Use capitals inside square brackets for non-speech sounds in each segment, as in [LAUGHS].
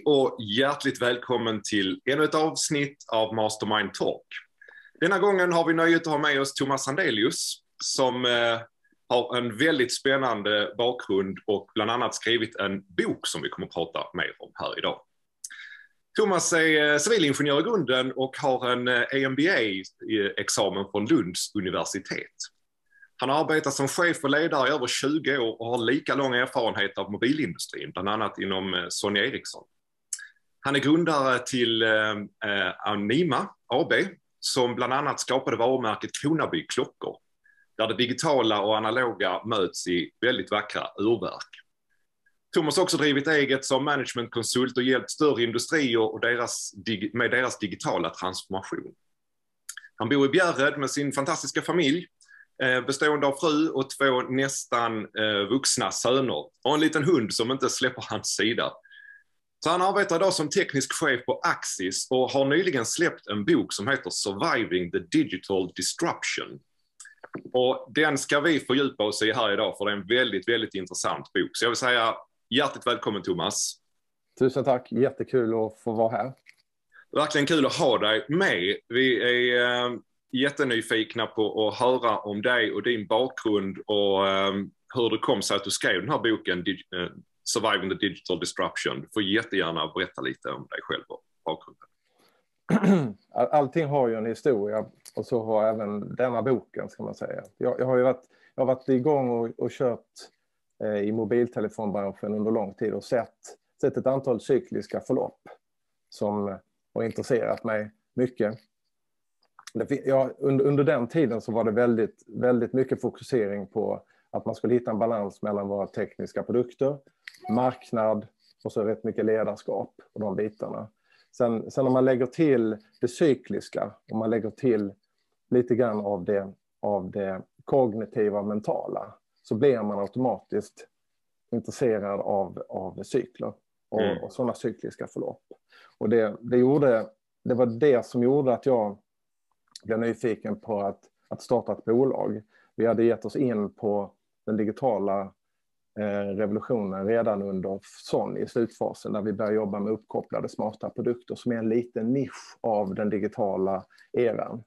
Hej och hjärtligt välkommen till ännu ett avsnitt av Mastermind Talk. Denna gången har vi nöjet att ha med oss Thomas Sandelius som eh, har en väldigt spännande bakgrund och bland annat skrivit en bok som vi kommer att prata mer om här idag. Thomas är eh, civilingenjör i grunden och har en eh, AMBA-examen eh, från Lunds universitet. Han har arbetat som chef och ledare i över 20 år och har lika lång erfarenhet av mobilindustrin, bland annat inom eh, Sony Ericsson. Han är grundare till eh, eh Anima AB, som bland annat skapade varumärket Kronaby klockor, där det digitala och analoga möts i väldigt vackra urverk. Thomas har också drivit eget som managementkonsult och hjälpt större industrier och deras, med deras digitala transformation. Han bor i Bjärred med sin fantastiska familj eh, bestående av fru och två nästan eh, vuxna söner och en liten hund som inte släpper hans sida. Så han arbetar idag som teknisk chef på Axis och har nyligen släppt en bok som heter Surviving the Digital Disruption. Och den ska vi fördjupa oss i här idag för det är en väldigt, väldigt intressant bok. Så jag vill säga hjärtligt välkommen Thomas. Tusen tack, jättekul att få vara här. Verkligen kul att ha dig med. Vi är eh, jättenyfikna på att höra om dig och din bakgrund och um, hur det kom sig att du skrev den här boken uh, Surviving the Digital Disruption. Du får jättegärna berätta lite om dig själv och bakgrunden. [CLEARS THROAT] Allting har ju en historia och så har även denna boken ska man säga. Jag, jag har ju varit, jag har varit igång och, och kört eh, i mobiltelefonbranschen under lång tid och sett, sett ett antal cykliska förlopp som har intresserat mig mycket ja, under, under den tiden så var det väldigt, väldigt mycket fokusering på att man skulle hitta en balans mellan våra tekniska produkter, marknad och så rätt mycket ledarskap och de bitarna. Sen, sen om man lägger till det cykliska och man lägger till lite grann av det, av det kognitiva mentala så blir man automatiskt intresserad av, av cykler och, mm. och sådana cykliska förlopp. Och det, det, gjorde, det var det som gjorde att jag blev nyfiken på att, att starta ett bolag. Vi hade gett oss in på den digitala eh, revolutionen redan under Sony i slutfasen där vi började jobba med uppkopplade smarta produkter som är en liten nisch av den digitala eran.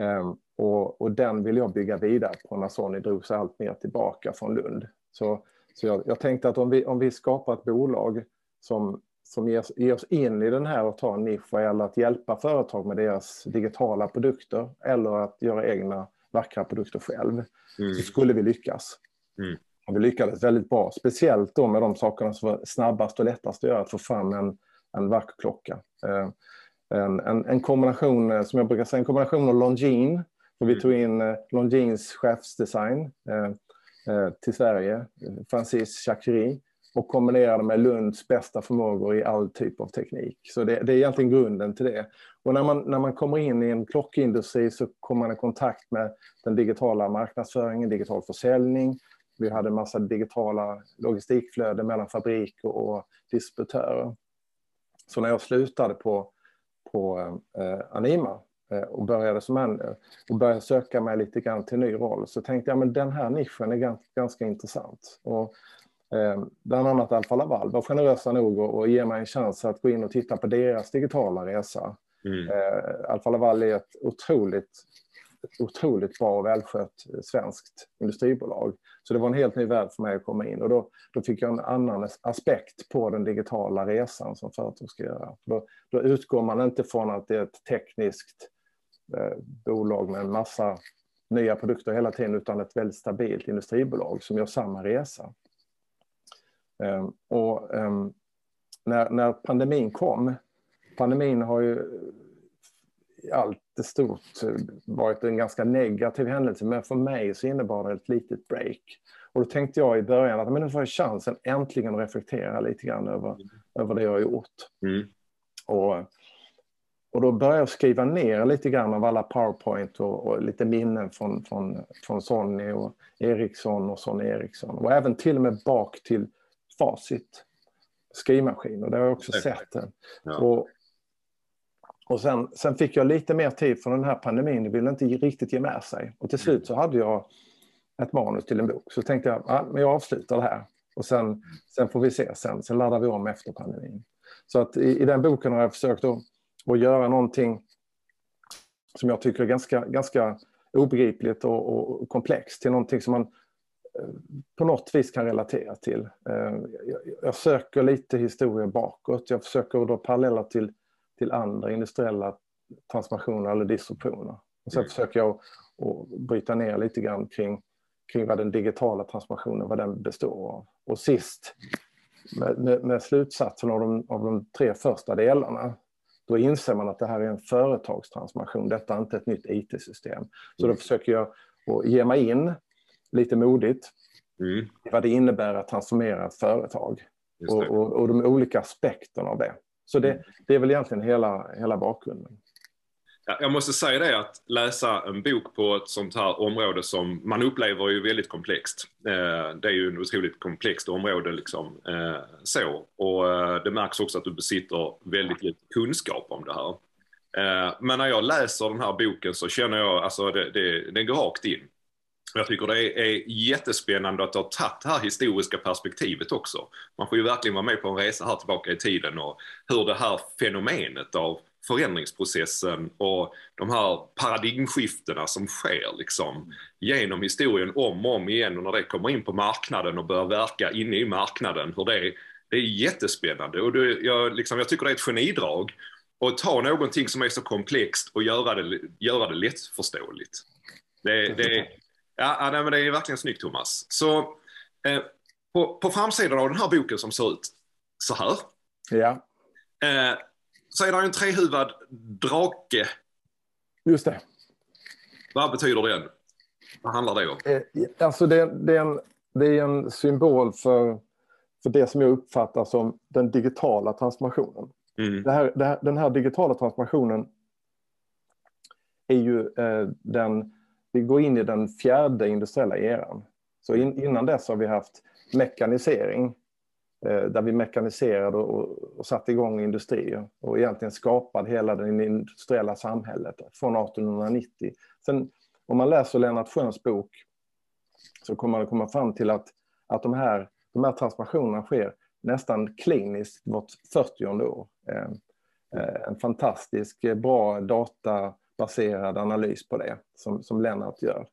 Ehm, och, och, den vill jag bygga vidare på när Sony drog sig allt mer tillbaka från Lund. Så, så jag, jag tänkte att om vi, om vi skapar ett bolag som som ger, ger oss in i den här och tar en nisch vad gäller att hjälpa företag med deras digitala produkter eller att göra egna vackra produkter själv, mm. så skulle vi lyckas. Mm. Och vi lyckades väldigt bra, speciellt då med de sakerna som var snabbast och lättast att göra, att få fram en, en vacker klocka. Eh, en, en, en, kombination, eh, som jag brukar säga, en kombination av Longines, för vi mm. tog in eh, Longines chefsdesign till Sverige, Francis Jacquerie, och kombinera med Lunds bästa förmågor i all typ av teknik. Så det, det, är egentligen grunden till det. Och när man, när man kommer in i en klockindustri så kommer man i kontakt med den digitala marknadsföringen, digital försäljning. Vi hade en massa digitala logistikflöden mellan fabrik och, och distributörer. Så när jag slutade på, på eh, Anima eh, och började, som en, och började söka mig lite grann till ny roll så tänkte jag att den här nischen är ganska, ganska intressant. Och bland annat Alfa Laval var generösa nog att ge mig en chans att gå in och titta på deras digitala resa. Mm. Eh, Alfa Laval är ett otroligt, ett otroligt bra och välskött svenskt industribolag. Så det var en helt ny värld för mig att komma in och då, då fick jag en annan aspekt på den digitala resan som företag ska göra. Då, då utgår man inte från att det är ett tekniskt eh, bolag med en massa nya produkter hela tiden utan ett väldigt stabilt industribolag som gör samma resa. Ehm, och ehm, när, när pandemin kom, pandemin har ju i allt det stort varit en ganska negativ händelse, men för mig så innebar det ett litet break. Och då tänkte jag i början att men nu får jag chansen äntligen att reflektera lite grann över, mm. över det jag har gjort. Mm. Och, och då började jag skriva ner lite grann av alla powerpoint och, och, lite minnen från, från, från Sony och Ericsson och Sony Ericsson. Och även till och med bak till facit skrivmaskin och det har jag också sett. Ja. Och, och sen, sen fick jag lite mer tid för den här pandemin, det ville inte riktigt ge med sig. Och till slut så hade jag ett manus till en bok. Så tänkte jag, ja, men jag avslutar det här. Och sen, sen får vi se sen, sen laddar vi om efter pandemin. Så att i, i den boken har jag försökt att, att göra någonting som jag tycker är ganska, ganska obegripligt och, och komplext till någonting som man på något vis kan relatera till. Eh, jag söker lite historia bakåt. Jag försöker dra paralleller till, till andra industriella transformationer eller disruptioner. Och sen mm. försöker jag att bryta ner lite grann kring, kring vad den digitala transformationen vad den består av. Och sist, med, med, med slutsatsen av de, av de tre första delarna, då inser man att det här är en företagstransformation. Detta är inte ett nytt IT-system. Så då mm. försöker jag att ge mig in lite modigt mm. vad det innebär att transformera ett företag och, och, och, de olika aspekterna av det. Så det, mm. det är väl egentligen hela, hela bakgrunden. Jag måste säga det att läsa en bok på ett sånt här område som man upplever är väldigt komplext. Eh, det är ju ett otroligt komplext område liksom eh, så. Och eh, det märks också att du besitter väldigt lite kunskap om det här. Men när jag läser den här boken så känner jag, alltså det, det, den går rakt in. Jag tycker det är jättespännande att du har tagit det här historiska perspektivet också. Man får ju verkligen vara med på en resa här tillbaka i tiden och hur det här fenomenet av förändringsprocessen och de här paradigmskiftena som sker liksom genom historien om och om igen och när det kommer in på marknaden och börjar verka inne i marknaden. Hur det, är, det är jättespännande och det, jag, liksom, jag tycker det är ett genidrag att ta någonting som är så komplext och göra det, göra det lättförståeligt. Det, det, ja, nej, men det är verkligen snyggt Thomas. Så eh, på, på framsidan av den här boken som ser ut så här. Ja. Eh, så är det en trehuvad drake. Just det. Vad betyder den? Vad handlar det om? Eh, alltså det, det, är en, det är en symbol för, för det som jag uppfattar som den digitala transformationen. Mm. Det här, det här, den här digitala transformationen är ju eh, den, vi går in i den fjärde industriella eran. Så in, innan dess har vi haft mekanisering Eh, där vi mekaniserade och, och satte igång industrier och egentligen skapade hela det industriella samhället från 1890. Sen om man läser Lennart Schöns bok så kommer man komma fram till att, att de, här, de här transformationerna sker nästan kliniskt vart 40 år. Eh, eh, en fantastisk eh, bra data databaserad analys på det som, som Lennart gör.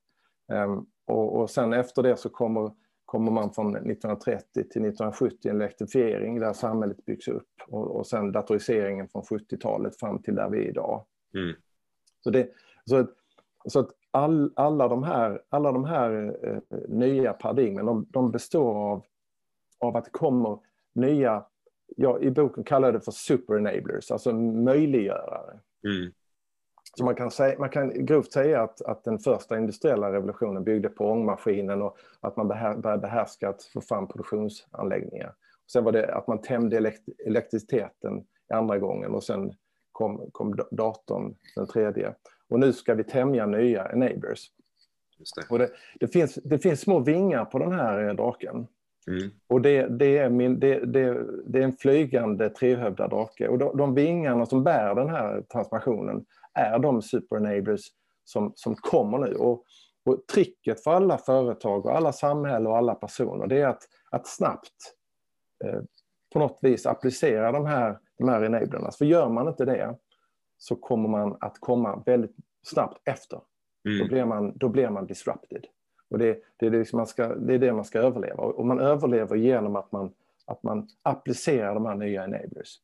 Och, och sen efter det så kommer kommer man från 1930 till 1970 en elektrifiering där samhället byggs upp och, och sen datoriseringen från 70-talet fram till där vi är idag. Mm. Så, det, så, så att all, alla de här, alla de här eh, nya paradigmen de, de, består av, av att det kommer nya, ja, i boken kallar jag det för super enablers, alltså möjliggörare. Mm. Så man kan, säga, man kan grovt säga att, att den första industriella revolutionen byggde på ångmaskinen och att man behär, började behärska att få fram produktionsanläggningar. Sen var det att man tämjde elekt elektriciteten andra gången och sen kom, kom datorn den tredje. Och nu ska vi tämja nya enablers. Det. Det, det, finns, det finns små vingar på den här eh, draken. Mm. Och det, det, är min, det, det, det, är en flygande trehövdad drake. Och de, de vingarna som bär den här transformationen är de super som, som kommer nu. Och, och tricket för alla företag och alla samhällen och alla personer det är att, att snabbt eh, på något vis applicera de här, de här enablerna. För gör man inte det så kommer man att komma väldigt snabbt efter. Mm. Då, blir man, då blir man disrupted. Och det, det, är det, liksom man ska, det är det man ska överleva. Och man överlever genom att man, att man applicerar de här nya enablers.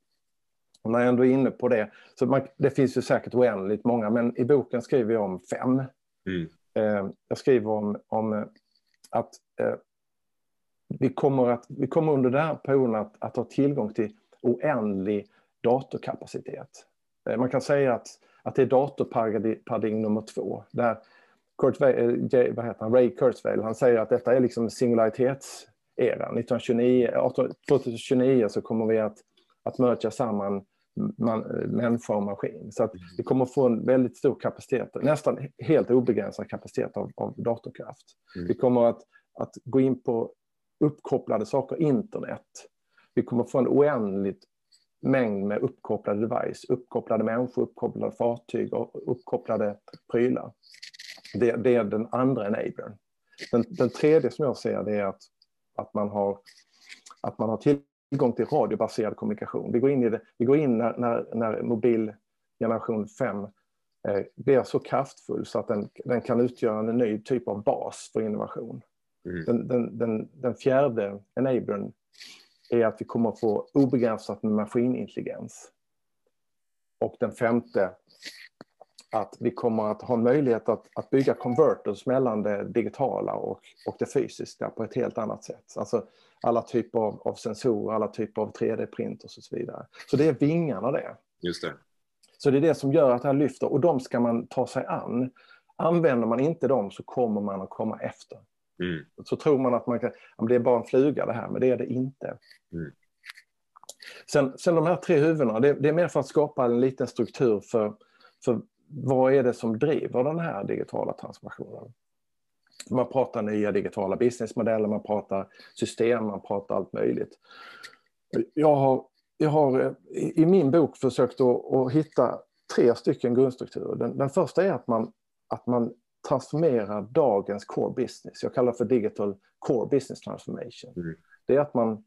När jag ändå är inne på det, så man, det finns ju säkert oändligt många, men i boken skriver jag om fem. Mm. Eh, jag skriver om, om eh, att eh, vi, kommer att vi kommer under den här perioden att, att ha tillgång till oändlig datorkapacitet. Eh, man kan säga att, att det är datorparadigm nummer två. Där Kurt, eh, vad heter han? Ray Kurzweil han säger att detta är liksom singularitetseran. 1929, 2029 så kommer vi att, att mercha samman man, människa och maskin. Så att mm. vi kommer få en väldigt stor kapacitet, nästan helt obegränsad kapacitet av, av datorkraft. Mm. Vi kommer att, att gå in på uppkopplade saker, internet. Vi kommer få en oändlig mängd med uppkopplade device, uppkopplade människor, uppkopplade fartyg och uppkopplade prylar. Det, det är den andra enablern. Den, den tredje som jag ser det är att, att man har, att man har till tillgång till radiobaserad kommunikation. Vi går in, i det, vi går in när, när, när mobil generation 5 eh, blir så kraftfull så att den, den kan utgöra en ny typ av bas för innovation. Mm. Den, den, den, den, fjärde enablern är att vi kommer att få obegränsat med maskinintelligens. Och den femte att vi kommer att ha möjlighet att, att bygga converters mellan det digitala och, och det fysiska på ett helt annat sätt. Alltså alla typer av, av sensorer, alla typer av 3D-printers och så vidare. Så det är vingarna det. Just det. Så det är det som gör att det här lyfter och de ska man ta sig an. Använder man inte dem så kommer man att komma efter. Mm. Så tror man att man kan, det är bara en fluga det här, men det är det inte. Mm. Sen, sen de här tre huvudena, det, det, är mer för att skapa en liten struktur för, för vad är det som driver den här digitala transformationen. Man pratar nya digitala businessmodeller, man pratar system, man pratar allt möjligt. Jag har, jag har i min bok försökt att, att hitta tre stycken grundstrukturer. Den, den, första är att man, att man transformerar dagens core business. Jag kallar det för digital core business transformation. Mm. Det är att man,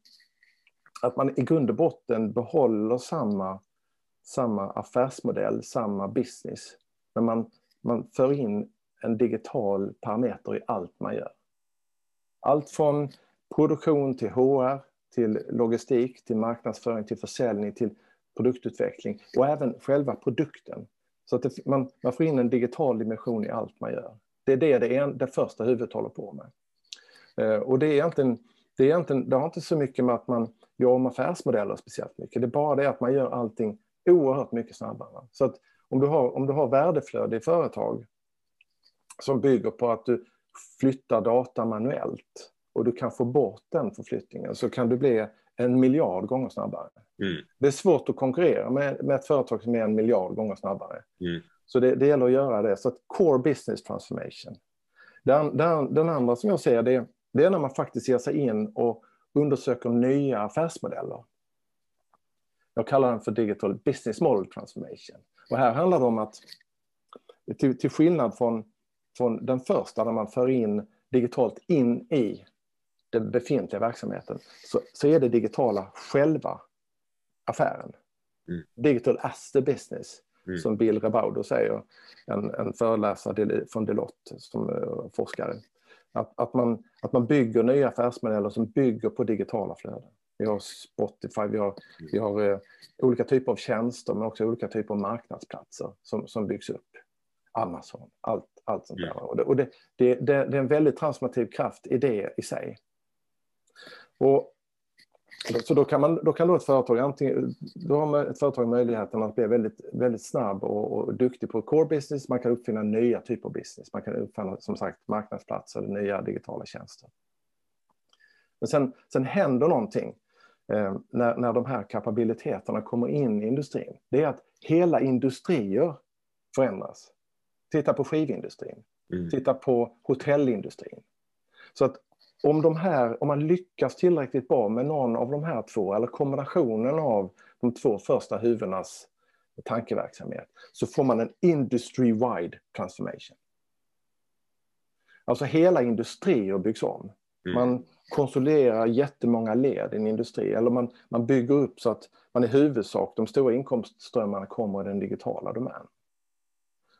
att man i grund och botten behåller samma, samma affärsmodell, samma business. Men man, man för in en digital parameter i allt man gör. Allt från produktion till HR, till logistik, till marknadsföring, till försäljning, till produktutveckling och även själva produkten. Så att det, man, man får in en digital dimension i allt man gör. Det är det det, är, det första huvudet håller på med. Eh, och det är egentligen, det, är egentligen, det har inte så mycket med att man gör om affärsmodeller speciellt mycket. Det är bara det att man gör allting oerhört mycket snabbare. Så att om du har, om du har värdeflöde i företag som bygger på att du flyttar data manuellt och du kan få bort den förflyttningen så kan du bli en miljard gånger snabbare. Mm. Det är svårt att konkurrera med, med ett företag som är en miljard gånger snabbare. Mm. Så det, det gäller att göra det. Så att core business transformation. Den, den, den andra som jag ser det, det är när man faktiskt ger sig in och undersöker nya affärsmodeller. Jag kallar den för digital business model transformation. Och här handlar det om att till, till skillnad från, från den första där man för in digitalt in i den befintliga verksamheten så, så är det digitala själva affären. Mm. Digital as the business, mm. som Bill Rebaudo säger, en, en föreläsare från Deloitte som uh, forskare. Att, att, man, att man bygger nya affärsmodeller som bygger på digitala flöden. Vi har Spotify, vi har, vi har uh, olika typer av tjänster men också olika typer av marknadsplatser som, som byggs upp. Amazon, allt, allt sånt där. Och, det, och det, det, det, är en väldigt transformativ kraft i det i sig. Och, så då kan, man, då kan då ett företag antingen, då har ett företag möjligheten att bli väldigt, väldigt snabb och, och duktig på core business. Man kan uppfinna nya typer av business. Man kan uppfinna som sagt marknadsplatser eller nya digitala tjänster. Men sen, sen händer någonting eh, när, när de här kapabiliteterna kommer in i industrin. Det är att hela industrier förändras. Titta på skivindustrin. Mm. Titta på hotellindustrin. Så att om, de här, om man lyckas tillräckligt bra med någon av de här två, eller kombinationen av de två första huvudnas tankeverksamhet, så får man en industry-wide transformation. Alltså hela industrier byggs om. Mm. Man konsoliderar jättemånga led i en industri, eller man, man bygger upp så att man i huvudsak, de stora inkomstströmmarna kommer i den digitala domänen.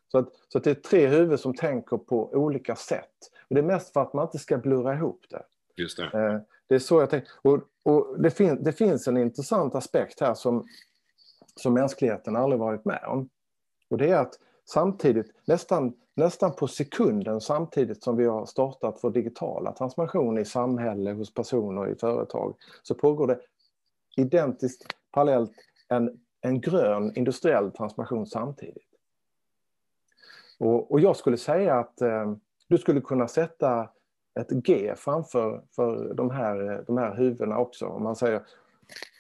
Så, att, så att det är tre huvuden som tänker på olika sätt. Och det är mest för att man inte ska blurra ihop det. Just det. Eh, det är så jag tänker. Och, och det, fin, det finns en intressant aspekt här som, som mänskligheten aldrig varit med om. Och det är att samtidigt, nästan, nästan på sekunden samtidigt som vi har startat vår digitala transformation i samhälle, hos personer och i företag, så pågår det identiskt parallellt en, en grön industriell transformation samtidigt. Och, och jag skulle säga att eh, du skulle kunna sätta ett G framför för de här, de här huvudena också. Om man säger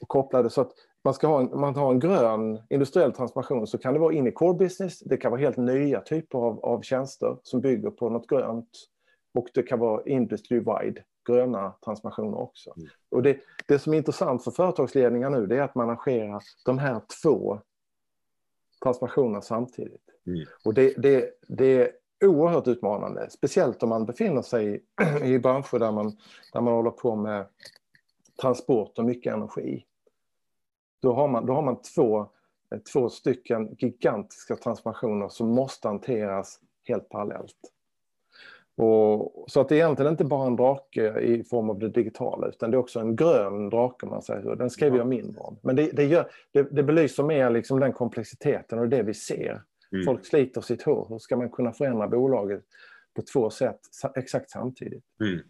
och koppla det så att man ska ha en, man har en grön industriell transformation så kan det vara in i core business. Det kan vara helt nya typer av, av tjänster som bygger på något grönt. Och det kan vara industry-wide gröna transformationer också. Mm. Och det, det som är intressant för företagsledningar nu det är att man arrangerar de här två transformationerna samtidigt. Mm. Och det, det, det är oerhört utmanande, speciellt om man befinner sig [CLEARS THROAT] i branscher där man, där man håller på med transport och mycket energi. Då har man, då har man två, två stycken gigantiska transformationer som måste hanteras helt parallellt. Och, så att det är egentligen inte bara en drake i form av det digitala, utan det är också en grön drake, om man säger så. Den skriver jag mindre om. Men det, det, gör, det, det belyser mer liksom den komplexiteten och det vi ser. Mm. Folk sliter sitt hår. Hur ska man kunna förändra bolaget på två sätt exakt samtidigt? Mm.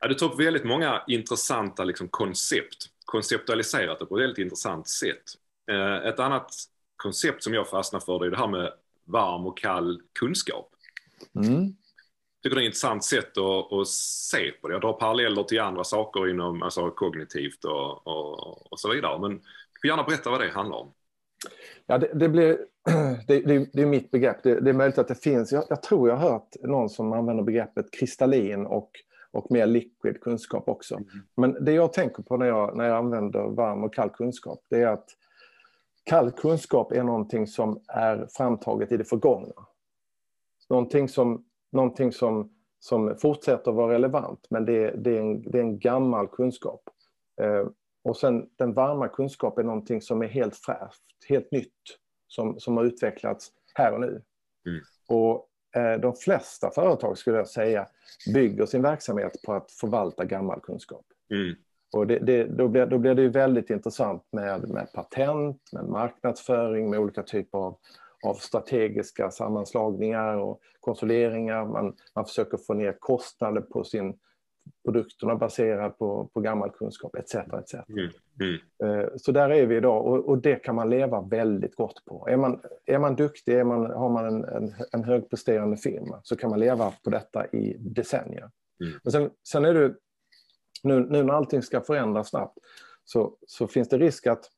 Ja, du tog upp väldigt många intressanta liksom, koncept. Konceptualiserat det på ett väldigt intressant sätt. Eh, ett annat koncept som jag fastnar för är det här med varm och kall kunskap. Mm. Jag tycker det är ett intressant sätt att, att, se på det. Jag drar paralleller till andra saker inom alltså, kognitivt och, och, och så vidare. Men du får gärna berätta vad det handlar om. Ja, det, det blir, [CLEARS THROAT] det, det, det, är mitt begrepp. Det, det, är möjligt att det finns. Jag, jag, tror jag har hört någon som använder begreppet kristallin och, och mer liquid kunskap också. Mm. Men det jag tänker på när jag, när jag använder varm och kall kunskap, det är att kall kunskap är någonting som är framtaget i det förgångna. Någonting som, någonting som, som fortsätter vara relevant, men det, det, är, en, det är en gammal kunskap. Eh, och sen den varma kunskapen är någonting som är helt fräscht, helt nytt, som, som har utvecklats här och nu. Mm. Och de flesta företag, skulle jag säga, bygger sin verksamhet på att förvalta gammal kunskap. Mm. Och det, det, då, blir, då blir det väldigt intressant med, med patent, med marknadsföring, med olika typer av, av strategiska sammanslagningar och konsolideringar. Man, man försöker få ner kostnader på sin produkterna baserad på, på gammal kunskap etc. etc. Mm. Mm. Eh, så där är vi idag och, och, det kan man leva väldigt gott på. Är man, är man duktig, är man, har man en, en, en högpresterande firma så kan man leva på detta i decennier. Mm. Men sen, sen är det nu, nu när allting ska förändras snabbt så, så finns det risk att,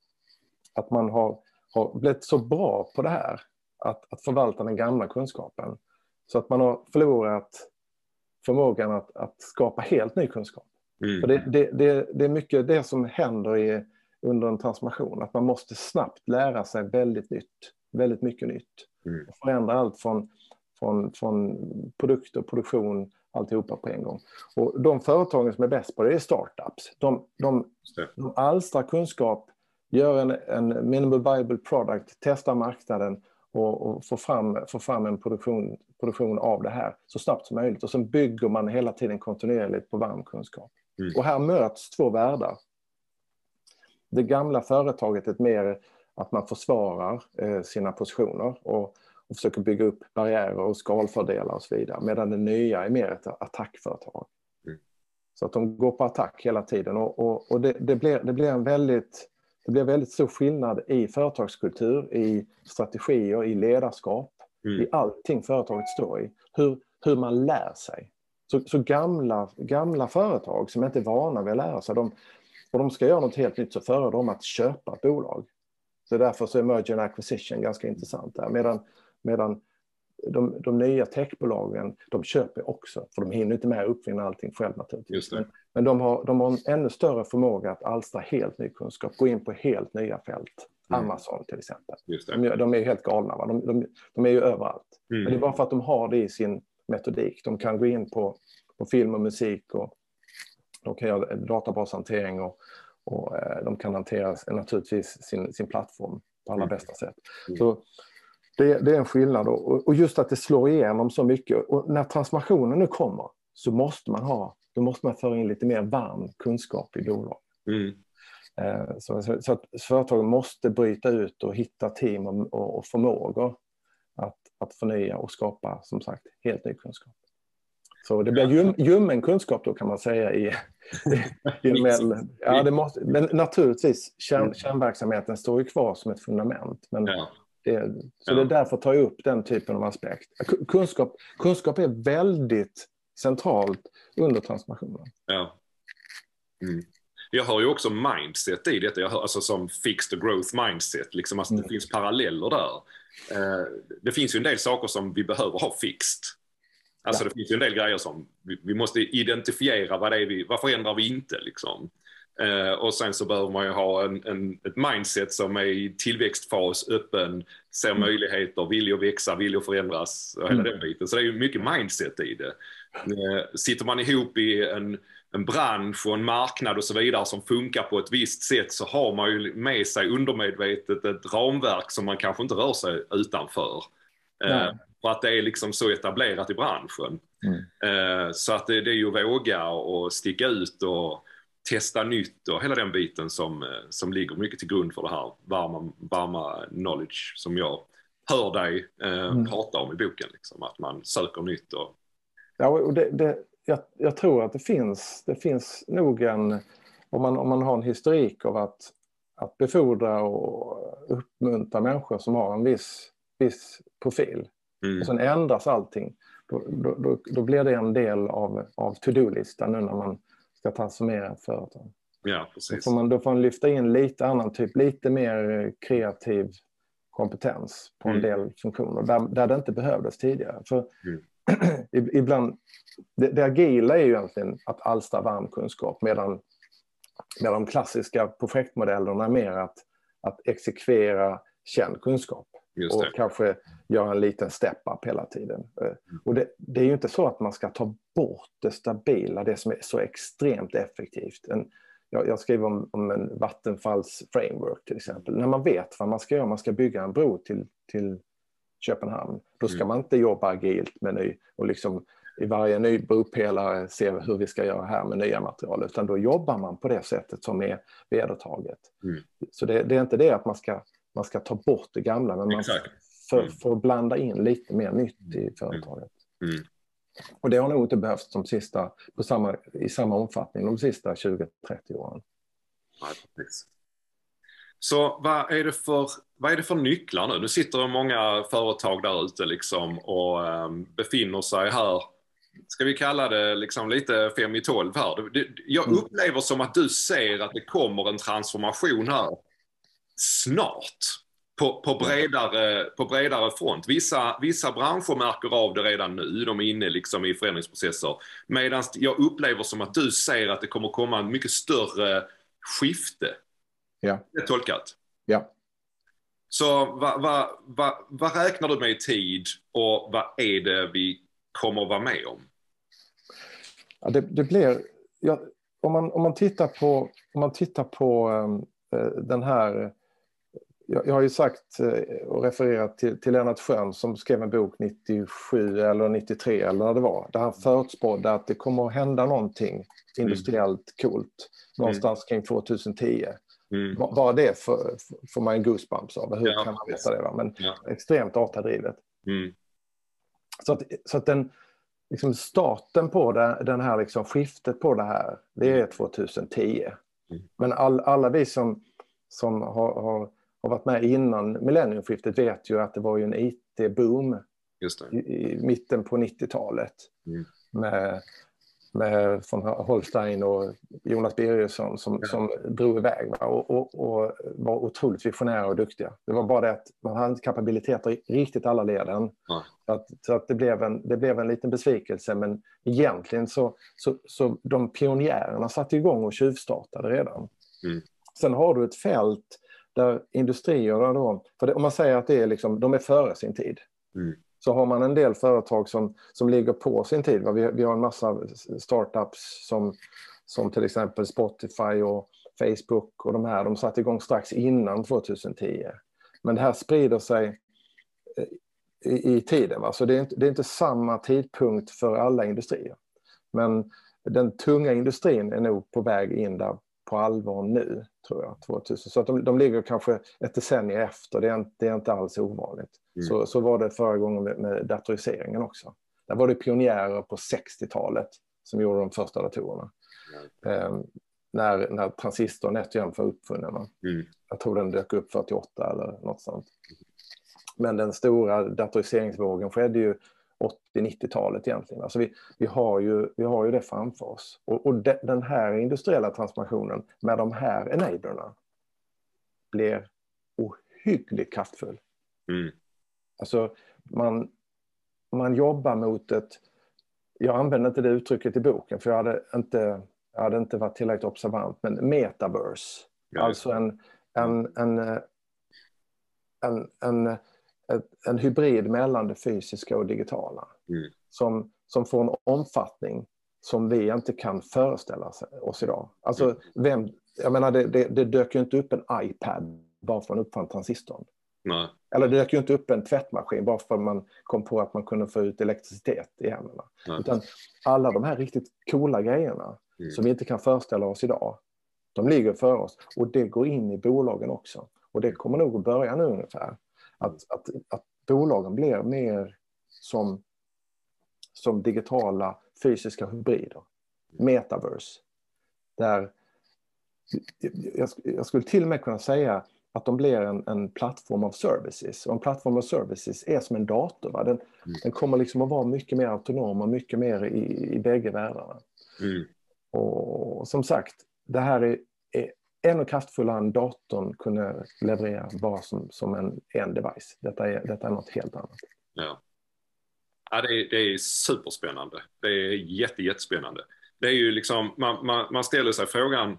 att man har, har blivit så bra på det här, att, att förvalta den gamla kunskapen, så att man har förlorat förmågan att, att skapa helt ny kunskap. Mm. För det, det, det, det, är mycket det som händer i, under en transformation, att man måste snabbt lära sig väldigt nytt, väldigt mycket nytt. Mm. Förändra allt från, från, från produkter, produktion, alltihopa på en gång. Och de företagen som är bäst på det är startups. De, de, de alstrar kunskap, gör en, en minimal viable product, testar marknaden och, och få, fram, få fram en produktion, produktion av det här så snabbt som möjligt. Och sen bygger man hela tiden kontinuerligt på varm kunskap. Mm. Och här möts två världar. Det gamla företaget är mer att man försvarar eh, sina positioner och, och försöker bygga upp barriärer och skalfördelar och så vidare. Medan det nya är mer ett attackföretag. Mm. Så att de går på attack hela tiden och, och, och det, det, blir, det blir en väldigt det blir väldigt stor skillnad i företagskultur, i strategier, i ledarskap, mm. i allting företaget står i. Hur, hur man lär sig. Så, så, gamla, gamla företag som inte är vana vid att lära sig, de, och de ska göra något helt nytt så föredrar de att köpa ett bolag. Så därför så är merger and acquisition ganska intressant där. Medan, medan de, de nya techbolagen, de köper också, för de hinner inte med att uppfinna allting själv naturligtvis. Men, men de, har, de har en ännu större förmåga att alstra helt ny kunskap, gå in på helt nya fält. Mm. Amazon till exempel. De, de, är helt galna, va? De, de, de är ju överallt. Mm. Men det är bara för att de har det i sin metodik. De kan gå in på, på film och musik och de kan göra databashantering och, och eh, de kan hantera naturligtvis sin, sin plattform på allra mm. bästa sätt. Mm. Så det, det, är en skillnad och, och just att det slår igenom så mycket. Och när transformationen nu kommer så måste man ha, då måste man föra in lite mer varm kunskap i bolag. Mm. Eh, så, så, så, att företagen måste bryta ut och hitta team och, och, och förmågor att, att förnya och skapa, som sagt, helt ny kunskap. Så det blir ljum, ljummen kunskap då kan man säga i, [LAUGHS] i, i ja, det måste, men naturligtvis, kärn, mm. kärnverksamheten står ju kvar som ett fundament. Men ja. Det, så ja. det är därför tar jag upp den typen av aspekt. Kunskap, kunskap är väldigt centralt under transformationen. Ja. Mm. Jag har ju också mindset i detta, jag hör, alltså som fixed growth mindset, liksom, alltså, mm. det finns paralleller där. Eh, det finns ju en del saker som vi behöver ha fixed. Alltså ja. det finns ju en del grejer som vi, vi måste identifiera, vad det är vi, varför ändrar vi inte liksom? Eh, och sen så behöver man ju ha en, en, ett mindset som är i tillväxtfas, öppen, ser mm. möjligheter, vill att växa, vill att förändras och hela mm. den biten. Så det är ju mycket mindset i det. Eh, sitter man ihop i en en bransch och en marknad och så vidare som funkar på ett visst sätt så har man ju med sig undermedvetet ett ramverk som man kanske inte rör sig utanför. Eh, för att det är liksom så etablerat i branschen. Mm. Så att det, det är ju att våga och sticka ut och testa nytt och hela den biten som, eh, som ligger mycket till grund för det här varma, varma knowledge som jag hör dig eh, mm. prata om i boken. Liksom, att man söker nytt. Och... Ja, och det, det, jag, jag, tror att det finns, det finns nog en, om man, om man har en historik av att, att befordra och uppmuntra människor som har en viss, viss profil. Mm. Och sen ändras allting. Då, då, då, då, blir det en del av, av to-do-listan nu när man ska transformera ett företag. Ja, precis. Då får, man, då får man lyfta in lite annan typ, lite mer kreativ kompetens på en mm. del funktioner där, där det inte behövdes tidigare. För mm. [CLEARS THROAT] ibland, det, det agila är ju egentligen att alstra varm kunskap medan, medan de klassiska projektmodellerna är mer att, att exekvera känd kunskap och kanske göra en liten step-up hela tiden. Mm. Och det, det, är ju inte så att man ska ta bort det stabila, det som är så extremt effektivt. En, jag, jag skriver om, om en Vattenfalls framework till exempel. När man vet vad man ska göra, man ska bygga en bro till, till Köpenhamn, då ska mm. man inte jobba agilt med ny och liksom i varje ny bropelare se hur vi ska göra här med nya material, utan då jobbar man på det sättet som är vedertaget. Mm. Så det, det, är inte det att man ska, man ska ta bort det gamla, men man får mm. för blanda in lite mer nytt i mm. företaget. Mm. Och det har nog inte behövts de sista, på samma, i samma omfattning de sista 20-30 åren. Så vad är, det för, vad är det för nycklar nu? Nu sitter många företag där ute liksom och um, befinner sig här, ska vi kalla det liksom lite fem i tolv här. Det, jag mm. upplever som att du ser att det kommer en transformation här snart på, på, bredare, på bredare front. Vissa, vissa branscher märker av det redan nu, de är inne liksom i förändringsprocesser. Medan jag upplever som att du ser att det kommer komma en mycket större skifte. Ja. Det är tolkat? Ja. Så vad, vad, vad, vad räknar du med i tid och vad är det vi kommer att vara med om? Ja, det, det blir... Ja, om, man, om man tittar på, om man tittar på um, den här jag, har ju sagt eh, och refererat till, till Lennart Schön som skrev en bok 97 eller 93 eller när det var, där han förutspådde att det kommer att hända någonting industriellt coolt någonstans kring 2010. Mm. Bara det får, får man en goosebumps av. Hur ja, kan man veta det? Va? Men ja. extremt datadrivet. Mm. Så att, så att den, liksom starten på det, den här liksom skiftet på det här, det är 2010. Mm. Men all, alla vi som, som har, har har varit med innan millenniumskiftet vet ju att det var ju en IT-boom i, mitten på 90-talet. Mm. Med, med von Holstein och Jonas Birgersson som, ja. som drog iväg och, och, och, var otroligt visionära och duktiga. Det var bara det att man hade inte kapabiliteter i riktigt alla leden. Ja. Så, att, så att det, blev en, det blev en liten besvikelse men egentligen så, så, så de pionjärerna satte igång och tjuvstartade redan. Mm. Sen har du ett fält där industrierna då, för det, om man säger att det är liksom, de är före sin tid, mm. så har man en del företag som, som ligger på sin tid. Vi, vi har en massa startups som, som till exempel Spotify och Facebook och de här, de satte igång strax innan 2010. Men det här sprider sig eh, i, i tiden, va? så det är, inte, det är inte samma tidpunkt för alla industrier. Men den tunga industrin är nog på väg in där på allvar nu, tror jag. 2000. Så att de, de ligger kanske ett decennium efter, det är, inte, det är inte alls ovanligt. Mm. Så, så var det förra gången med, med datoriseringen också. Där var det pionjärer på 60-talet som gjorde de första datorerna. Mm. Eh, när, när transistorn nätt var uppfunnen. Mm. Jag tror den dök upp 48 eller något sånt. Men den stora datoriseringsvågen skedde ju 80-90-talet egentligen. Alltså vi, vi, har ju, vi har ju det framför oss. Och, och de, den här industriella transformationen med de här enablerna blir ohyggligt kraftfull. Mm. Alltså man, man jobbar mot ett... Jag använder inte det uttrycket i boken för jag hade inte, jag hade inte varit tillräckligt observant, men metaverse. Ja. Alltså en, en, en, en, en ett, en hybrid mellan det fysiska och digitala. Mm. Som, som får en omfattning som vi inte kan föreställa oss idag. Alltså, vem, jag menar, det, det, det dök ju inte upp en iPad bara för att man uppfann transistorn. Nej. Eller det dök ju inte upp en tvättmaskin bara för att man kom på att man kunde få ut elektricitet i händerna. Utan alla de här riktigt coola grejerna Mm. som vi inte kan föreställa oss idag, de ligger för oss. Och det går in i bolagen också. Och det kommer nog att börja nu ungefär. Att, att, att bolagen blir mer som, som digitala fysiska hybrider. Metaverse. Där jag, jag skulle till och med kunna säga att de blir en, en plattform av services. Och en plattform av services är som en dator. Va? Den, den kommer liksom att vara mycket mer autonom och mycket mer i, i bägge världarna. Mm. Och som sagt, det här är, är ännu kraftfullare än datorn kunde leverera bara som, som en, en device. Detta är, detta är något helt annat. Ja. Ja, det, är, det är superspännande. Det är jätte, jättespännande. Det är ju liksom, man, man, man ställer sig frågan,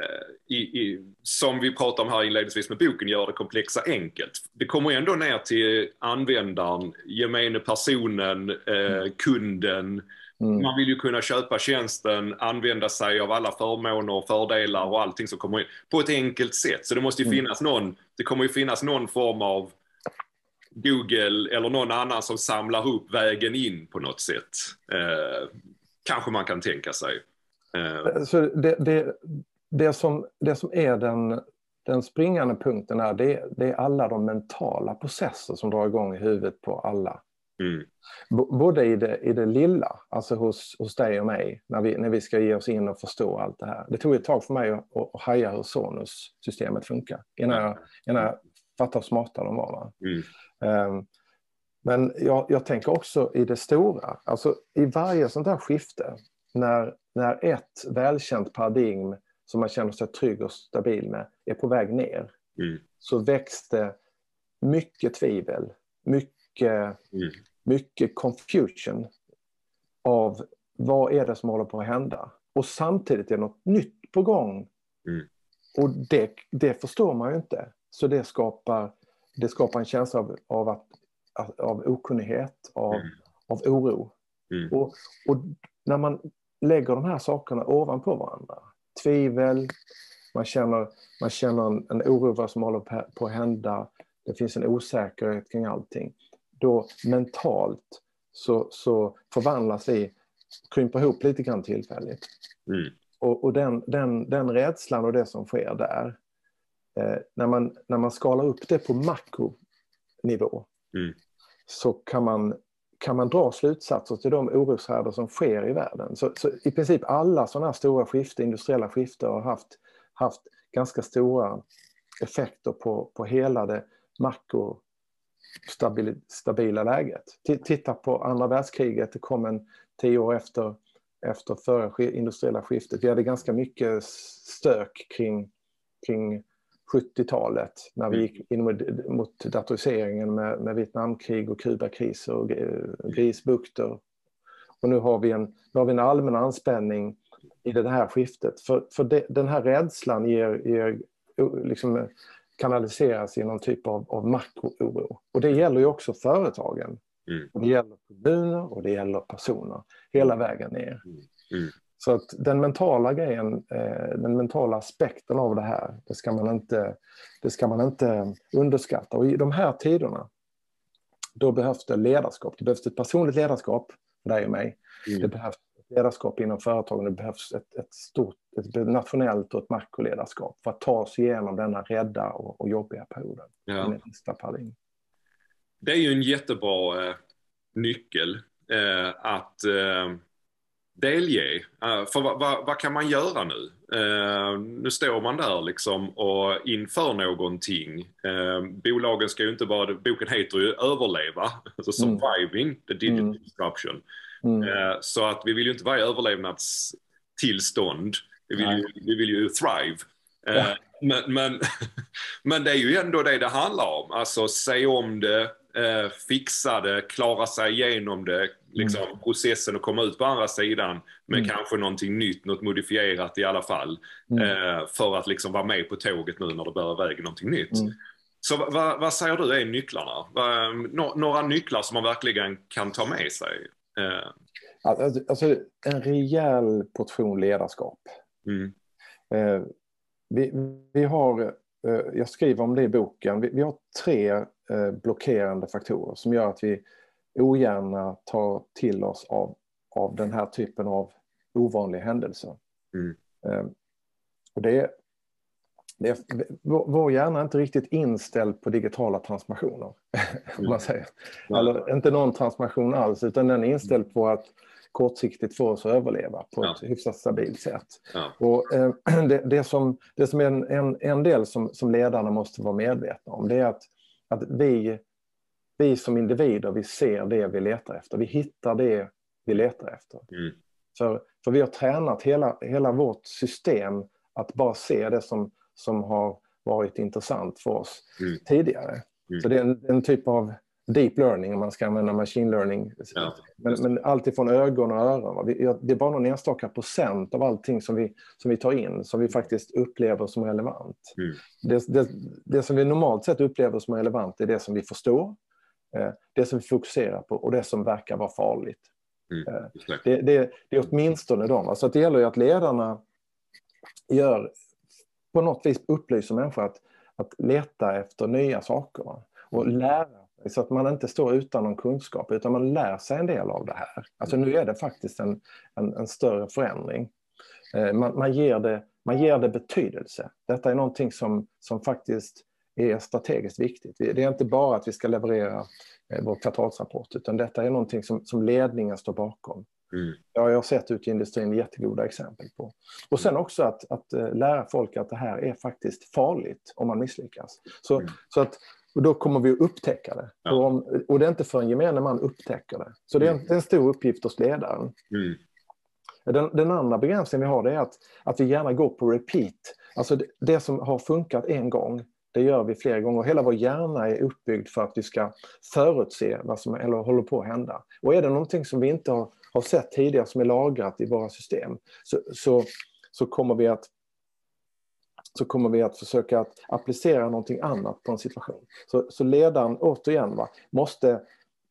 eh, i, i, som vi pratade om här inledningsvis med boken, gör det komplexa enkelt. Det kommer ändå ner till användaren, gemene personen, eh, kunden. Mm. Man vill ju kunna köpa tjänsten, använda sig av alla förmåner och fördelar och allting som kommer in på ett enkelt sätt. Så det måste ju Mm. finnas någon, det kommer ju finnas någon form av Google eller någon annan som samlar upp vägen in på något sätt. Eh, kanske man kan tänka sig. Eh, Så det, det, det, som, det som är den, den springande punkten är, det, det är alla de mentala processer som drar igång i huvudet på alla. Mm, både i det, i det lilla, alltså hos, hos dig och mig, när vi, när vi ska ge oss in och förstå allt det här. Det tog ett tag för mig att, att haja hur Sonus-systemet funkar, innan jag, innan jag fattade hur smarta de var. Va? mm, Ehm, Men jag, jag tänker också i det stora, alltså i varje sånt här skifte, när, när ett välkänt paradigm som man känner sig trygg och stabil med är på väg ner, mm, så väcks det mycket tvivel, mycket, mm, mycket confusion av vad är det som håller på att hända. Och samtidigt är något nytt på gång. Mm. Och det, det förstår man ju inte. Så det skapar, det skapar en känsla av, av, att, av okunnighet, av, Mm. av oro. Mm. Och, och när man lägger de här sakerna ovanpå varandra, tvivel, man känner, man känner en, en oro vad som håller på, på att hända, det finns en osäkerhet kring allting. Då mentalt så, så förvandlas vi, krymper ihop lite grann tillfälligt. mm, Och, och den, den, den rädslan och det som sker där, eh, när, man, när man skalar upp det på makronivå Mm. så kan man, kan man dra slutsatser till de oroshärdar som sker i världen. Så, så i princip alla sådana här stora skiften, industriella skiften har haft, haft ganska stora effekter på, på hela det makrostabila stabila läget. T- Titta på andra världskriget, det kom en tio år efter, efter förra industriella skiftet. Vi hade ganska mycket stök kring, kring 70-talet när vi gick in mot, mot datoriseringen med, med Vietnamkrig och Kubakriser och gr- grisbukter. Och nu har vi en, nu har vi en allmän anspänning i det här skiftet. För, för det, den här rädslan ger, ger liksom, kanaliseras i någon typ av, av makrooro. Och det gäller ju också företagen. Mm. Och det gäller kommuner och det gäller personer. Hela vägen ner. Mm. Så att den mentala grejen, eh, den mentala aspekten av det här, det ska man inte, det ska man inte underskatta. Och i de här tiderna, då behövs det ledarskap. Det behövs ett personligt ledarskap för dig och mig. Mm. Det behövs ledarskap inom företagen. Det behövs ett, ett stort ett nationellt och ett makroledarskap för att ta oss igenom denna rädda och, och jobbiga perioden. Ja. Det är ju en jättebra eh, nyckel eh, att eh, delge. Eh, för vad vad- vad kan man göra nu? Eh, nu står man där liksom och inför någonting. Eh, bolagen ska ju inte bara, boken heter ju överleva, alltså Mm. surviving the digital Mm. disruption. Mm. Eh, så att vi vill ju inte vara i överlevnadstillstånd. Vi vill, ju, vi vill ju thrive. Eh, Ja. men, men, [LAUGHS] men det är ju ändå det det handlar om. Alltså se om det, eh, fixa det, klara sig igenom det, liksom processen och komma ut på andra sidan med Mm. kanske någonting nytt, något modifierat i alla fall. Mm. För att liksom vara med på tåget nu när det börjar iväg någonting nytt. Mm. Så vad, vad säger du är nycklarna? Några nycklar som man verkligen kan ta med sig? Eh, Alltså, alltså en rejäl portion ledarskap. mm, Eh, vi, vi har, eh, jag skriver om det i boken, vi, vi har tre blockerande faktorer som gör att vi ogärna tar till oss av, av den här typen av ovanliga händelser. Mm. Och det är, vår hjärna är inte riktigt inställd på digitala transformationer. [LAUGHS] Man säger. Ja. Eller inte någon transformation alls, utan den är inställd på att kortsiktigt få oss att överleva på ett Ja. hyfsat stabilt sätt. ja, Och, eh, [CLEARS THROAT] det, det, som, det som är en, en, en del som, som ledarna måste vara medvetna om, det är att, att vi, vi som individer, vi ser det vi letar efter. Vi hittar det vi letar efter. mm, För, för vi har tränat hela, hela vårt system att bara se det som, som har varit intressant för oss Mm. tidigare. Mm. Så det är en, en typ av deep learning om man ska använda machine learning. Ja, men, men allt ifrån ögon och öron. Vi, det är bara någon enstaka procent av allting som vi, som vi tar in som vi faktiskt upplever som relevant. Mm. Det, det, det som vi normalt sett upplever som relevant är det som vi förstår, eh, det som vi fokuserar på och det som verkar vara farligt. mm, Eh. Det, det, är åtminstone de. Alltså att det gäller ju att ledarna gör, på något vis upplyser människor att, att leta efter nya saker. va? Och lära sig så att man inte står utan någon kunskap utan man lär sig en del av det här. Alltså nu är det faktiskt en, en, en större förändring. Eh, Man, man, ger det, man ger det betydelse. Detta är någonting som, som faktiskt är strategiskt viktigt. Det är inte bara att vi ska leverera eh, vår kvartalsrapport utan detta är någonting som, som ledningen står bakom. Mm, Ja, jag har sett ute i industrin jättegoda exempel på. Och sen också att, att eh, lära folk att det här är faktiskt farligt om man misslyckas. Så, Mm. så att, och då kommer vi att upptäcka det. Ja. Och, om, och det är inte förrän gemene man upptäcker det. Så det är, en, är en stor uppgift hos ledaren. mm, Den, den andra begränsningen vi har är att, att vi gärna går på repeat. Alltså det, det som har funkat en gång, det gör vi flera gånger. Hela vår hjärna är uppbyggd för att vi ska förutse vad som eller håller på att hända. Och är det någonting som vi inte har, har sett tidigare som är lagrat i våra system så, så, så, kommer vi att, så kommer vi att försöka att applicera någonting annat på en situation. Så, så ledaren, återigen, va, måste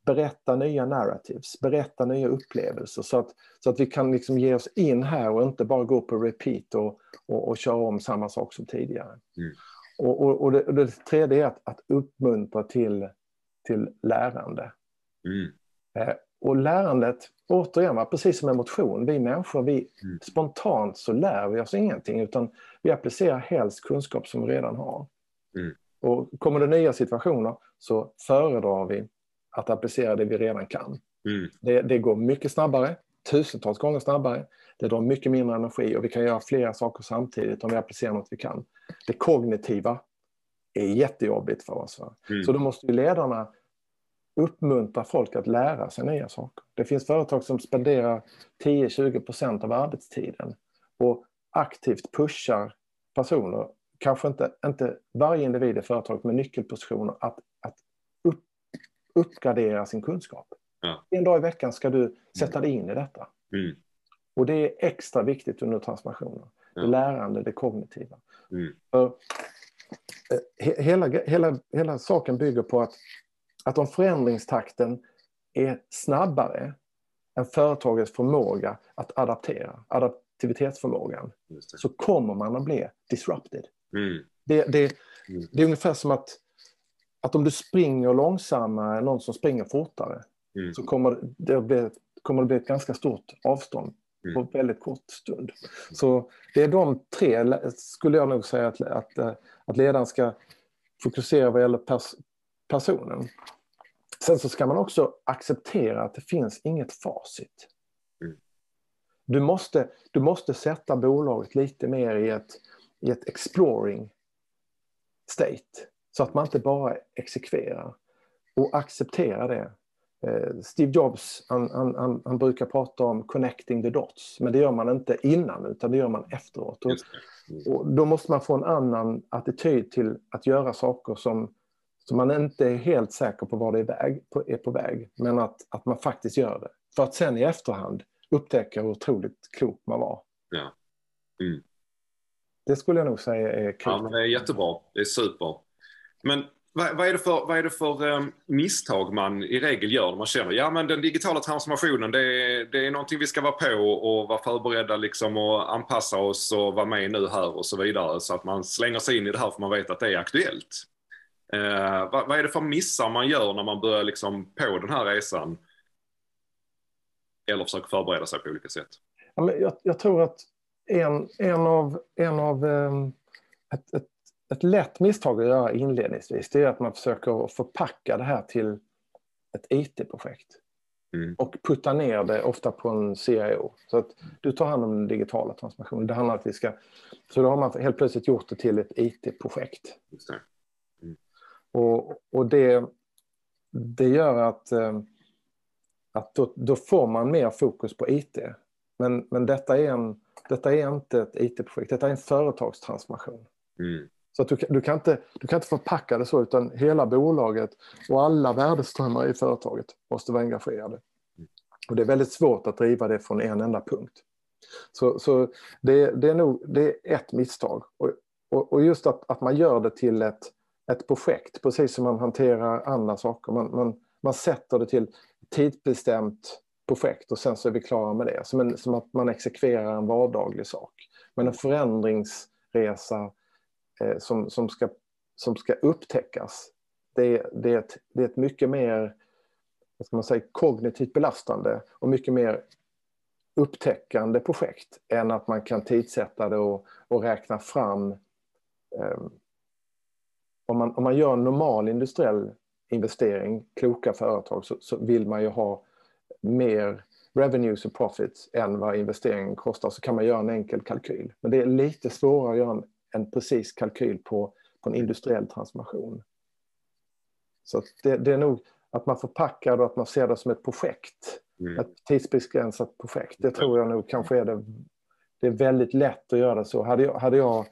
berätta nya narratives, berätta nya upplevelser så att, så att vi kan liksom ge oss in här och inte bara gå på repeat och, och, och köra om samma sak som tidigare. Mm. Och, och, och, det, och det tredje är att, att uppmuntra till, till lärande. mm, Eh, och lärandet, återigen, va, precis som med motion, vi människor, vi Mm. spontant så lär vi oss ingenting utan vi applicerar helst kunskap som vi redan har. Mm. Och kommer det nya situationer så föredrar vi att applicera det vi redan kan. mm, Det, det går mycket snabbare, tusentals gånger snabbare. Det drar mycket mindre energi och vi kan göra flera saker samtidigt om vi applicerar något vi kan. Det kognitiva är jättejobbigt för oss. Va? mm, Så då måste ju ledarna uppmuntra folk att lära sig nya saker. Det finns företag som spenderar 10-20% av arbetstiden och aktivt pushar personer, kanske inte, inte varje individ i företaget med nyckelpositioner, att, att upp, uppgradera sin kunskap. Ja. En dag i veckan ska du sätta dig in i detta. mm, Och det är extra viktigt under transformationer. Ja. Det lärande, det kognitiva. mm, För, eh, he- hela, hela, hela saken bygger på att, att om förändringstakten är snabbare än företagets förmåga att adaptera, adaptivitetsförmågan, så kommer man att bli disrupted. Mm, Det, det, Mm. det är ungefär som att, att om du springer långsammare än någon som springer fortare mm, så kommer det, att bli, kommer det bli ett ganska stort avstånd Mm. på väldigt kort stund. Så det är de tre, skulle jag nog säga, att, att, att ledaren ska fokusera vad gäller pers, personen. Sen så ska man också acceptera att det finns inget facit. Mm. Du, måste, du måste sätta bolaget lite mer i ett, i ett exploring state. Så att man inte bara exekverar. Och acceptera det. Eh, Steve Jobs han, han, han, han brukar prata om connecting the dots. Men det gör man inte innan utan det gör man efteråt. Och. Mm, och då måste man få en annan attityd till att göra saker som, som man inte är helt säker på var det är, väg, på, är på väg. Men att, att man faktiskt gör det. För att sen i efterhand upptäcka hur otroligt klok man var. Ja. Mm. Det skulle jag nog säga är Ja, klokt. men det är jättebra. Det är super. Men vad, vad, är det för, vad är det för um, misstag man i regel gör när man känner ja men den digitala transformationen det är, det är någonting vi ska vara på och vara förberedda liksom och anpassa oss och vara med nu här och så vidare så att man slänger sig in i det här för man vet att det är aktuellt. Uh, vad, vad, är det för missar man gör när man börjar liksom på den här resan? Eller försöker förbereda sig på olika sätt? Jag, jag tror att en, en av, en av um, ett, ett ett lätt misstag att göra inledningsvis det är att man försöker förpacka det här till ett IT-projekt. Mm. Och putta ner det ofta på en CIO. Så att du tar hand om den digitala transformationen. Det handlar att vi ska... Så då har man helt plötsligt gjort det till ett IT-projekt. Mm. Och, och det, det gör att, eh, att då, då, får man mer fokus på IT. Men, men detta, är en, detta är inte ett IT-projekt, detta är en företagstransformation. Mm. Så att du, du, kan inte, du kan inte förpacka det så, utan hela bolaget och alla värdeströmmar i företaget måste vara engagerade. Och det är väldigt svårt att driva det från en enda punkt. Så, så det, det, är nog det är ett misstag. Och, och, och just att, att, man gör det till ett, ett projekt, precis som man hanterar andra saker. Man, man, man sätter det till tidsbestämt projekt och sen så är vi klara med det. Som, en, som att man exekverar en vardaglig sak. Men en förändringsresa eh, som, som, ska, som ska upptäckas. Det, det, är ett, det är ett mycket mer vad ska man säga, kognitivt belastande och mycket mer upptäckande projekt än att man kan tidsätta det och, och räkna fram eh, om, man, om man gör en normal industriell investering, kloka företag, så, så vill man ju ha mer revenues och profits än vad investeringen kostar så kan man göra en enkel kalkyl. Men det är lite svårare att göra en en precis kalkyl på, på en industriell transformation. Så det, det, är nog att man förpackar och att man ser det som ett projekt. Mm. Ett tidsbegränsat projekt. Det tror jag nog kanske är det. Det är väldigt lätt att göra så. Hade jag, hade jag,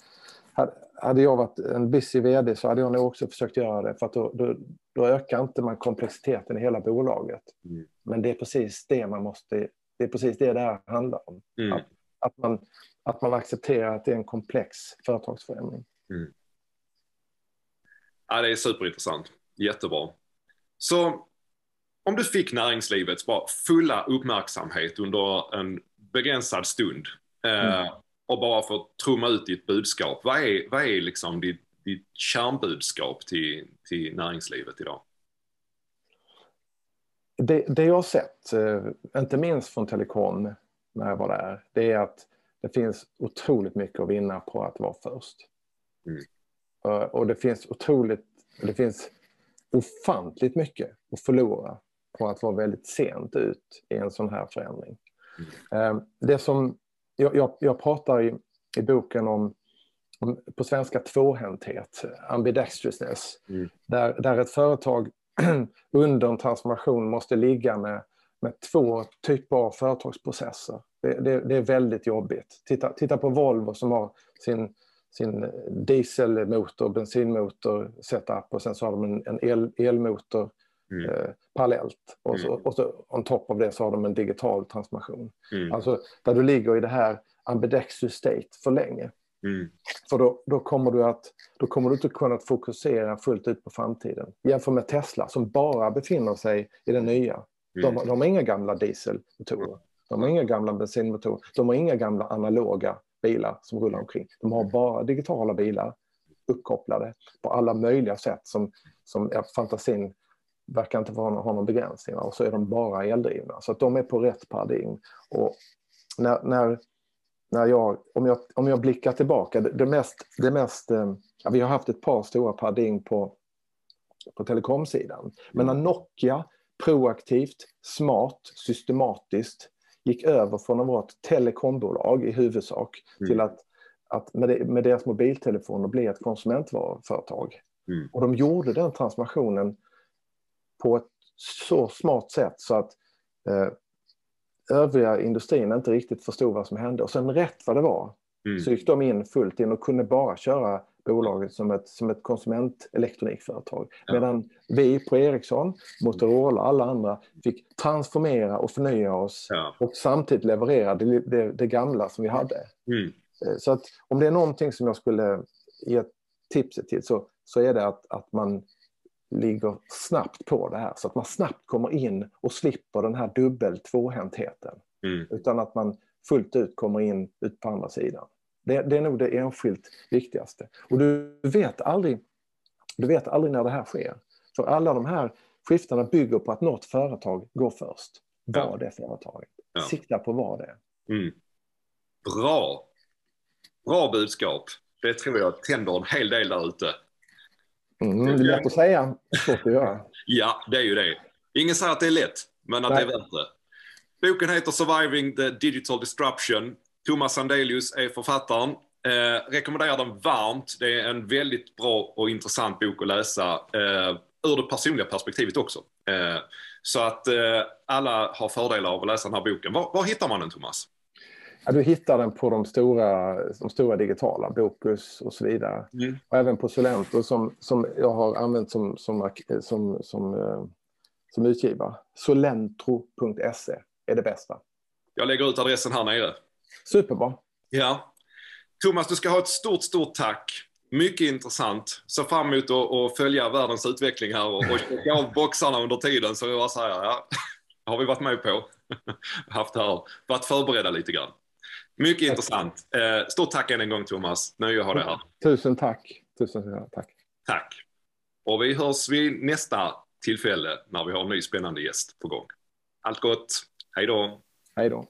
hade jag varit en busy vd så hade jag nog också försökt göra det. För att då, då, då ökar inte man komplexiteten i hela bolaget. Mm. Men det är precis det man måste, det är precis det det här handlar om. Mm. Att, att man att man accepterar att det är en komplex företagsförändring. Mm. Ja, det är superintressant. Jättebra. Så om du fick näringslivets bara fulla uppmärksamhet under en begränsad stund eh, mm. Och bara få trumma ut ditt budskap. Vad är, vad är liksom ditt, ditt kärnbudskap till, till näringslivet idag? Det, det jag har sett, eh, inte minst från telekom när jag var där, det är att det finns otroligt mycket att vinna på att vara först. Mm. Uh, och det finns otroligt, det finns ofantligt mycket att förlora på att vara väldigt sent ut i en sån här förändring. Mm. Uh, det som jag, jag, jag pratar i, i boken om, om, på svenska tvåhänthet, ambidextrousness, mm. där, där ett företag [CLEARS THROAT] under en transformation måste ligga med, med två typer av företagsprocesser. Det, det, det, är väldigt jobbigt. Titta, titta på Volvo som har sin, sin dieselmotor, bensinmotor setup och sen så har de en, en el, elmotor mm. eh, parallellt. Och så, mm. och så on top av det så har de en digital transformation. Mm. Alltså där du ligger i det här ambidextrous state för länge. Mm. För då, då, kommer du att, då kommer du inte kunna fokusera fullt ut på framtiden. Jämför med Tesla som bara befinner sig i det nya. De, mm. de har inga gamla dieselmotorer. De har inga gamla bensinmotorer. De har inga gamla analoga bilar som rullar omkring. De har bara digitala bilar uppkopplade på alla möjliga sätt som, som fantasin verkar inte ha någon begränsning. Och så är de bara eldrivna. Så att de är på rätt paradigm. Och när, när, när jag, om, jag, om jag blickar tillbaka, det, det mest, det mest eh, ja, vi har haft ett par stora paradigm på, på telekomsidan. Men när Nokia proaktivt, smart, systematiskt gick över från att vara ett telekombolag i huvudsak mm. till att, att med, det, med deras mobiltelefoner bli ett konsumentvaruföretag. Mm. Och de gjorde den transformationen på ett så smart sätt så att eh, övriga industrin inte riktigt förstod vad som hände. Och sen rätt vad det var mm. så gick de in fullt in och kunde bara köra bolaget som ett, som ett konsumentelektronikföretag. Ja. Medan vi på Ericsson, Motorola och alla andra fick transformera och förnya oss ja. och samtidigt leverera det, det, det, gamla som vi hade. Mm. Eh, så att om det är någonting som jag skulle ge tipset till så, så är det att, att man ligger snabbt på det här så att man snabbt kommer in och slipper den här dubbel tvåhäntheten. Mm. Utan att man fullt ut kommer in ut på andra sidan. Det, det, är nog det enskilt viktigaste. Och du vet, aldrig, du vet aldrig när det här sker. För alla de här skiftena bygger på att något företag går först. Var Ja. det företaget. Ja. Sikta på vad det är. Mm. Bra. Bra budskap. Det tror jag tänder en hel del där ute. Mm, det är lätt att säga, svårt att göra. Ja, det är ju det. Ingen säger att det är lätt, men att Nej. det är värt det. Boken heter Surviving the Digital Disruption. Thomas Sandelius är författaren. Eh, rekommenderar den varmt. Det är en väldigt bra och intressant bok att läsa eh, ur det personliga perspektivet också. Eh, så att eh, alla har fördelar av att läsa den här boken. Var, var hittar man den, Thomas? Ja, du hittar den på de stora, de stora digitala, Bokus och så vidare. Mm. Och även på Solento som, som jag har använt som, som, som, som, eh, som utgivare. Solentro.se är det bästa. Jag lägger ut adressen här nere. Superbra. Ja. Thomas, du ska ha ett stort, stort tack. Mycket intressant. Ser fram emot att, följa världens utveckling här och, och checka av boxarna under tiden. Så jag bara säger, ja, [LAUGHS] har vi varit med på. [LAUGHS] Haft här, varit förberedda lite grann. Mycket intressant. Eh, stort tack än en gång Thomas. Nöje att ha dig här. Tusen tack. Tusen tack. Tack. Och vi hörs vid nästa tillfälle när vi har en ny spännande gäst på gång. Allt gott. Hej då. Hej då.